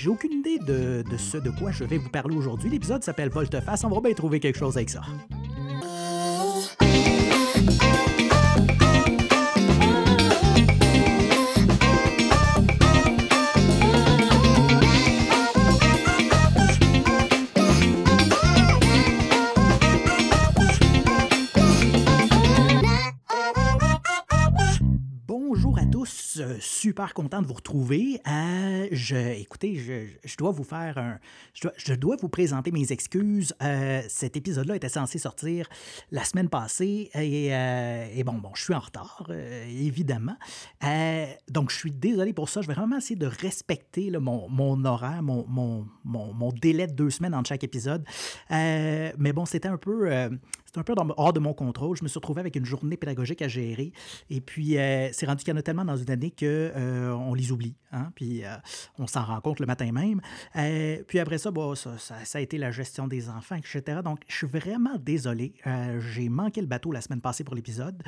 j'ai aucune idée de, de ce de quoi je vais vous parler aujourd'hui. L'épisode s'appelle Volte-Face. On va bien trouver quelque chose avec ça. Super content de vous retrouver. Euh, je, écoutez, je, je dois vous faire un, je dois, je dois vous présenter mes excuses. Euh, cet épisode-là était censé sortir la semaine passée et, euh, et bon, bon, je suis en retard, euh, évidemment. Euh, donc, je suis désolé pour ça. Je vais vraiment essayer de respecter mon, mon horaire, mon, mon, mon, délai de deux semaines entre chaque épisode. Euh, mais bon, c'était un peu, euh, c'était un peu hors de mon contrôle. Je me suis retrouvé avec une journée pédagogique à gérer. Et puis, euh, c'est rendu qu'il y en a tellement dans une qu'on les oublie. hein, Puis, euh, on s'en rend compte le matin même. Euh, puis après ça, bon, ça, ça- ça a été la gestion des enfants, etc. Donc, je suis vraiment désolé. Euh, J'ai manqué le bateau la semaine passée pour l'épisode.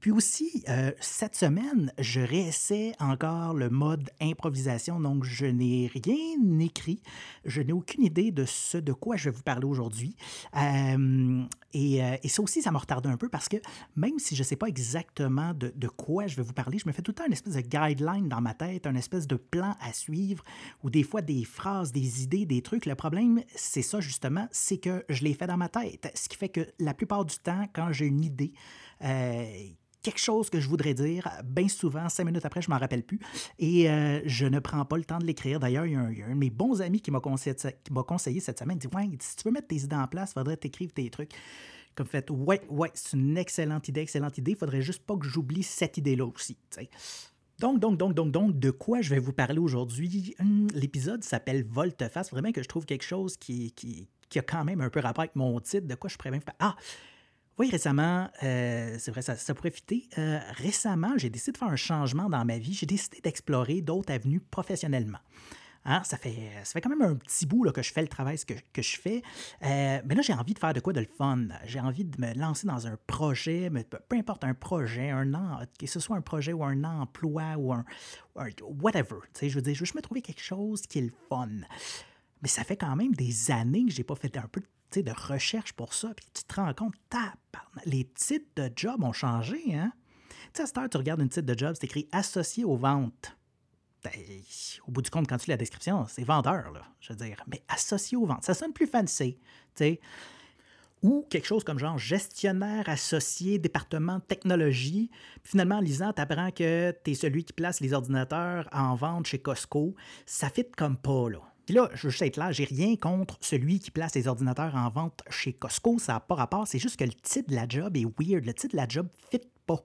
Puis aussi, euh, cette semaine, je réessaie encore le mode improvisation, donc je n'ai rien écrit, je n'ai aucune idée de ce de quoi je vais vous parler aujourd'hui. Euh, et, euh, et ça aussi, ça m'a retardé un peu parce que même si je ne sais pas exactement de, de quoi je vais vous parler, je me fais tout le temps une espèce de guideline dans ma tête, un espèce de plan à suivre, ou des fois des phrases, des idées, des trucs. Le problème, c'est ça justement, c'est que je les fais dans ma tête. Ce qui fait que la plupart du temps, quand j'ai une idée, euh, quelque chose que je voudrais dire, bien souvent, cinq minutes après, je m'en rappelle plus. Et euh, je ne prends pas le temps de l'écrire. D'ailleurs, il y, a un, de mes bons amis qui m'a conseillé, cette semaine. Il dit Ouais, si tu veux mettre tes idées en place, il faudrait t'écrire tes trucs. Comme fait, ouais, ouais, c'est une excellente idée, excellente idée. Il faudrait juste pas que j'oublie cette idée-là aussi. Donc, donc, donc, donc, donc, de quoi je vais vous parler aujourd'hui? Hum, L'épisode s'appelle Volte-Face. Vraiment que je trouve quelque chose qui, qui, qui a quand même un peu rapport avec mon titre. De quoi je pourrais même. Ah! Oui, récemment, euh, c'est vrai, ça, ça pourrait fitter. Euh, récemment, j'ai décidé de faire un changement dans ma vie. J'ai décidé d'explorer d'autres avenues professionnellement. Hein, ça, fait, ça fait quand même un petit bout là, que je fais le travail que, que je fais. Euh, mais là, j'ai envie de faire de quoi de le fun. J'ai envie de me lancer dans un projet, peu, importe un projet, un an, que ce soit un projet ou un emploi ou un, whatever. Je veux dire, je veux juste me trouver quelque chose qui est le fun. Mais ça fait quand même des années que j'ai pas fait un peu sais, de recherche pour ça. Puis tu te rends compte, les titres de job ont changé. Hein? Tu sais, à cette heure, tu regardes une titre de job, c'est écrit associé aux ventes. Ben, au bout du compte, quand tu lis la description, c'est vendeur, là, je veux dire. Mais associé aux ventes, ça sonne plus fancy, tu sais. Ou quelque chose comme genre gestionnaire associé, département technologie. Puis finalement, en lisant, tu apprends que tu es celui qui place les ordinateurs en vente chez Costco. Ça fit comme pas, là. Puis là, je veux juste être là, j'ai rien contre celui qui place les ordinateurs en vente chez Costco, ça n'a pas rapport, c'est juste que le titre de la job est weird, le titre de la job fit pas.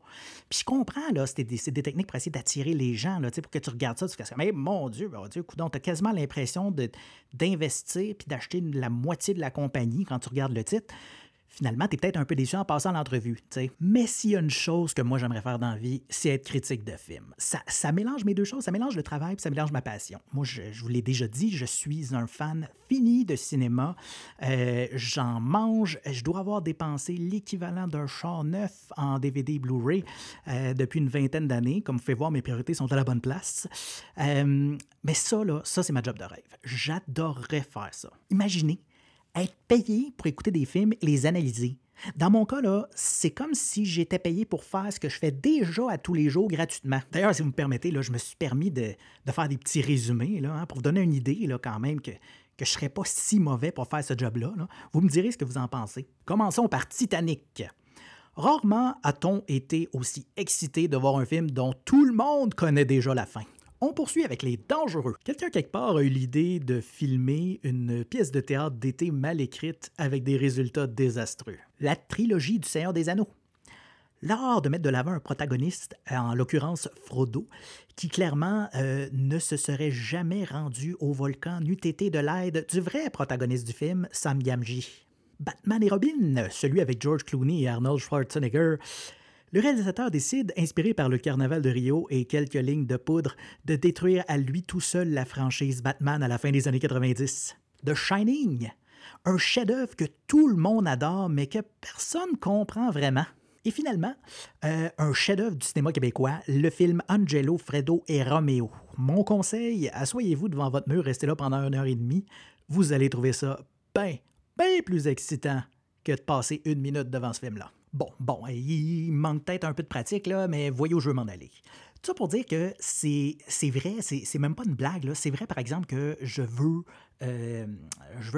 Puis je comprends, là, c'est des, techniques pour essayer d'attirer les gens, là, pour que tu regardes ça, tu fais mais mon Dieu, mon Dieu, coudonc, t'as quasiment l'impression d'investir puis d'acheter la moitié de la compagnie quand tu regardes le titre finalement, tu es peut-être un peu déçu en passant l'entrevue. tu sais. Mais s'il y a une chose que moi j'aimerais faire dans la vie, c'est être critique de film. Ça, ça mélange mes deux choses, ça mélange le travail puis ça mélange ma passion. Moi, je, je vous l'ai déjà dit, je suis un fan fini de cinéma. Euh, J'en mange. Je dois avoir dépensé l'équivalent d'un char neuf en DVD Blu-ray euh, depuis une vingtaine d'années. Comme vous pouvez voir, mes priorités sont à la bonne place. Euh, mais ça, là, ça, c'est ma job de rêve. J'adorerais faire ça. Imaginez être payé pour écouter des films et les analyser. Dans mon cas, c'est comme si j'étais payé pour faire ce que je fais déjà à tous les jours gratuitement. D'ailleurs, si vous me permettez, là, je me suis permis de, faire des petits résumés là, hein, pour vous donner une idée là, quand même que, que je ne serais pas si mauvais pour faire ce job-là. là. Vous me direz ce que vous en pensez. Commençons par Titanic. Rarement a-t-on été aussi excité de voir un film dont tout le monde connaît déjà la fin. On poursuit avec Les Dangereux. Quelqu'un quelque part a eu l'idée de filmer une pièce de théâtre d'été mal écrite avec des résultats désastreux. La trilogie du Seigneur des Anneaux. L'art de mettre de l'avant un protagoniste, en l'occurrence Frodo, qui clairement euh, ne se serait jamais rendu au volcan n'eût été de l'aide du vrai protagoniste du film, Sam Gamgee. Batman et Robin, celui avec George Clooney et Arnold Schwarzenegger, le réalisateur décide, inspiré par le carnaval de Rio et quelques lignes de poudre, de détruire à lui tout seul la franchise Batman à la fin des années 90. The Shining, un chef-d'œuvre que tout le monde adore mais que personne comprend vraiment. Et finalement, euh, un chef-d'œuvre du cinéma québécois, le film Angelo, Fredo et Romeo. mon conseil, asseyez-vous devant votre mur, restez là pendant une heure et demie. Vous allez trouver ça bien, bien plus excitant que de passer une minute devant ce film-là. Bon, bon, il manque peut-être un peu de pratique, là, mais voyez où je veux m'en aller. Tout ça pour dire que c'est vrai, c'est même pas une blague. C'est vrai, par exemple, que je veux, euh,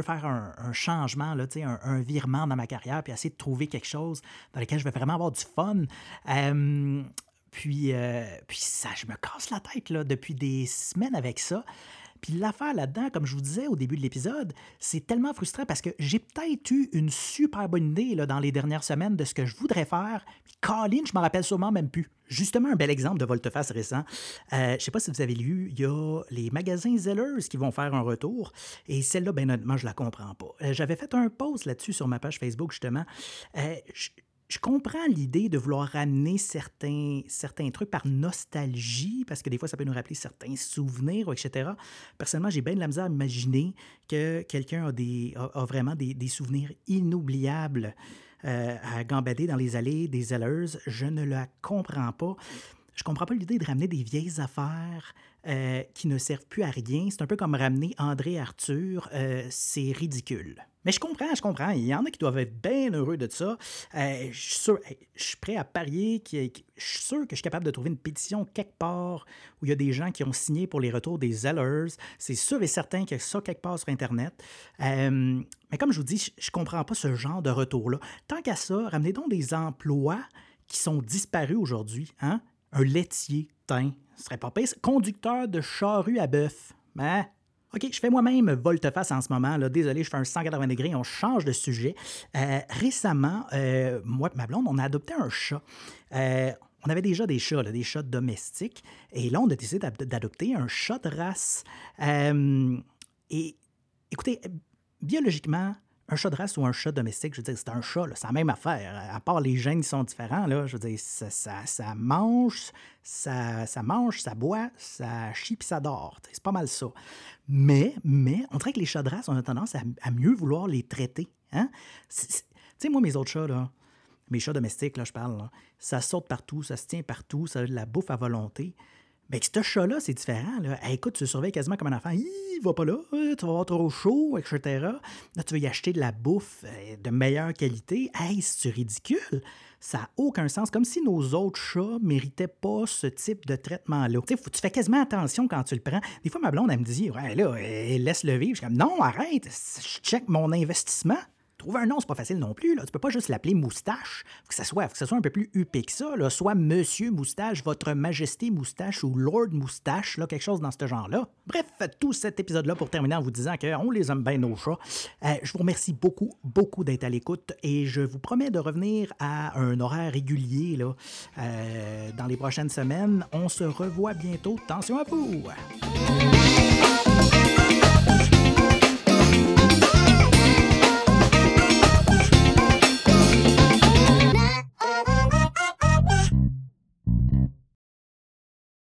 faire un, changement, là, un, un virement dans ma carrière, puis essayer de trouver quelque chose dans lequel je vais vraiment avoir du fun. Puis, euh, puis ça, je me casse la tête là, depuis des semaines avec ça. Puis l'affaire là-dedans, comme je vous disais au début de l'épisode, c'est tellement frustrant parce que j'ai peut-être eu une super bonne idée là, dans les dernières semaines de ce que je voudrais faire. Puis Colin, je m'en rappelle sûrement même plus. Justement, un bel exemple de volte-face récent. Euh, je ne sais pas si vous avez lu, il y a les magasins Zellers qui vont faire un retour. Et celle-là, ben honnêtement, je la comprends pas. Euh, j'avais fait un post là-dessus sur ma page Facebook, justement. Euh, je comprends l'idée de vouloir ramener certains, certains trucs par nostalgie, parce que des fois, ça peut nous rappeler certains souvenirs, etc. Personnellement, j'ai bien de la misère à imaginer que quelqu'un a, vraiment des, souvenirs inoubliables euh, à gambader dans les allées des Zellers. Je ne la comprends pas. Je comprends pas l'idée de ramener des vieilles affaires euh, qui ne servent plus à rien. C'est un peu comme ramener André Arthur. Euh, c'est ridicule. Mais je comprends, je comprends. Il y en a qui doivent être bien heureux de ça. Euh, je, suis sûr, je suis prêt à parier. je suis sûr que je suis capable de trouver une pétition quelque part où il y a des gens qui ont signé pour les retours des Zellers. C'est sûr et certain qu'il y a ça quelque part sur Internet. mais comme je vous dis, je ne comprends pas ce genre de retour-là. Tant qu'à ça, ramenez donc des emplois qui sont disparus aujourd'hui. Hein? Un laitier, teint, ce serait pas pire. Conducteur de charrue à bœuf. Ben, OK, je fais moi-même volte-face en ce moment. Désolé, je fais un 180 degrés. On change de sujet. Euh, récemment, euh, moi et ma blonde, on a adopté un chat. Euh, on avait déjà des chats, des chats domestiques. Et là, on a décidé d'adopter un chat de race. et écoutez, biologiquement, un chat de race ou un chat domestique, je veux dire, c'est un chat, c'est la même affaire. À part les gènes qui sont différents, là, je veux dire, ça, ça, mange, ça, ça, mange, ça boit, ça chie puis ça dort. C'est pas mal ça. Mais, mais, on dirait que les chats de race, on a tendance à, mieux vouloir les traiter. Hein? Tu sais, moi, mes autres chats, là, mes chats domestiques, là, je parle, ça saute partout, ça se tient partout, ça a de la bouffe à volonté. Mais ben, ce chat-là, c'est différent. Là. écoute, tu le surveilles quasiment comme un enfant. Il va pas là, euh, tu vas avoir trop chaud, etc. Là, tu veux y acheter de la bouffe euh, de meilleure qualité. Hey, c'est ridicule? Ça n'a aucun sens. Comme si nos autres chats méritaient pas ce type de traitement-là. Tu fais quasiment attention quand tu le prends. Des fois, ma blonde, elle me dit Ouais, là, laisse-le vivre. Je suis Non, arrête, je check mon investissement. Trouver un nom, c'est pas facile non plus. Là. Tu peux pas juste l'appeler moustache. Faut que ça soit, que ça soit un peu plus huppé que ça. Là. Soit Monsieur Moustache, Votre Majesté Moustache ou Lord Moustache, là, quelque chose dans ce genre-là. Bref, tout cet épisode-là pour terminer en vous disant qu'on les aime bien nos chats. Euh, je vous remercie beaucoup, beaucoup d'être à l'écoute et je vous promets de revenir à un horaire régulier là, euh, dans les prochaines semaines. On se revoit bientôt. Attention à vous!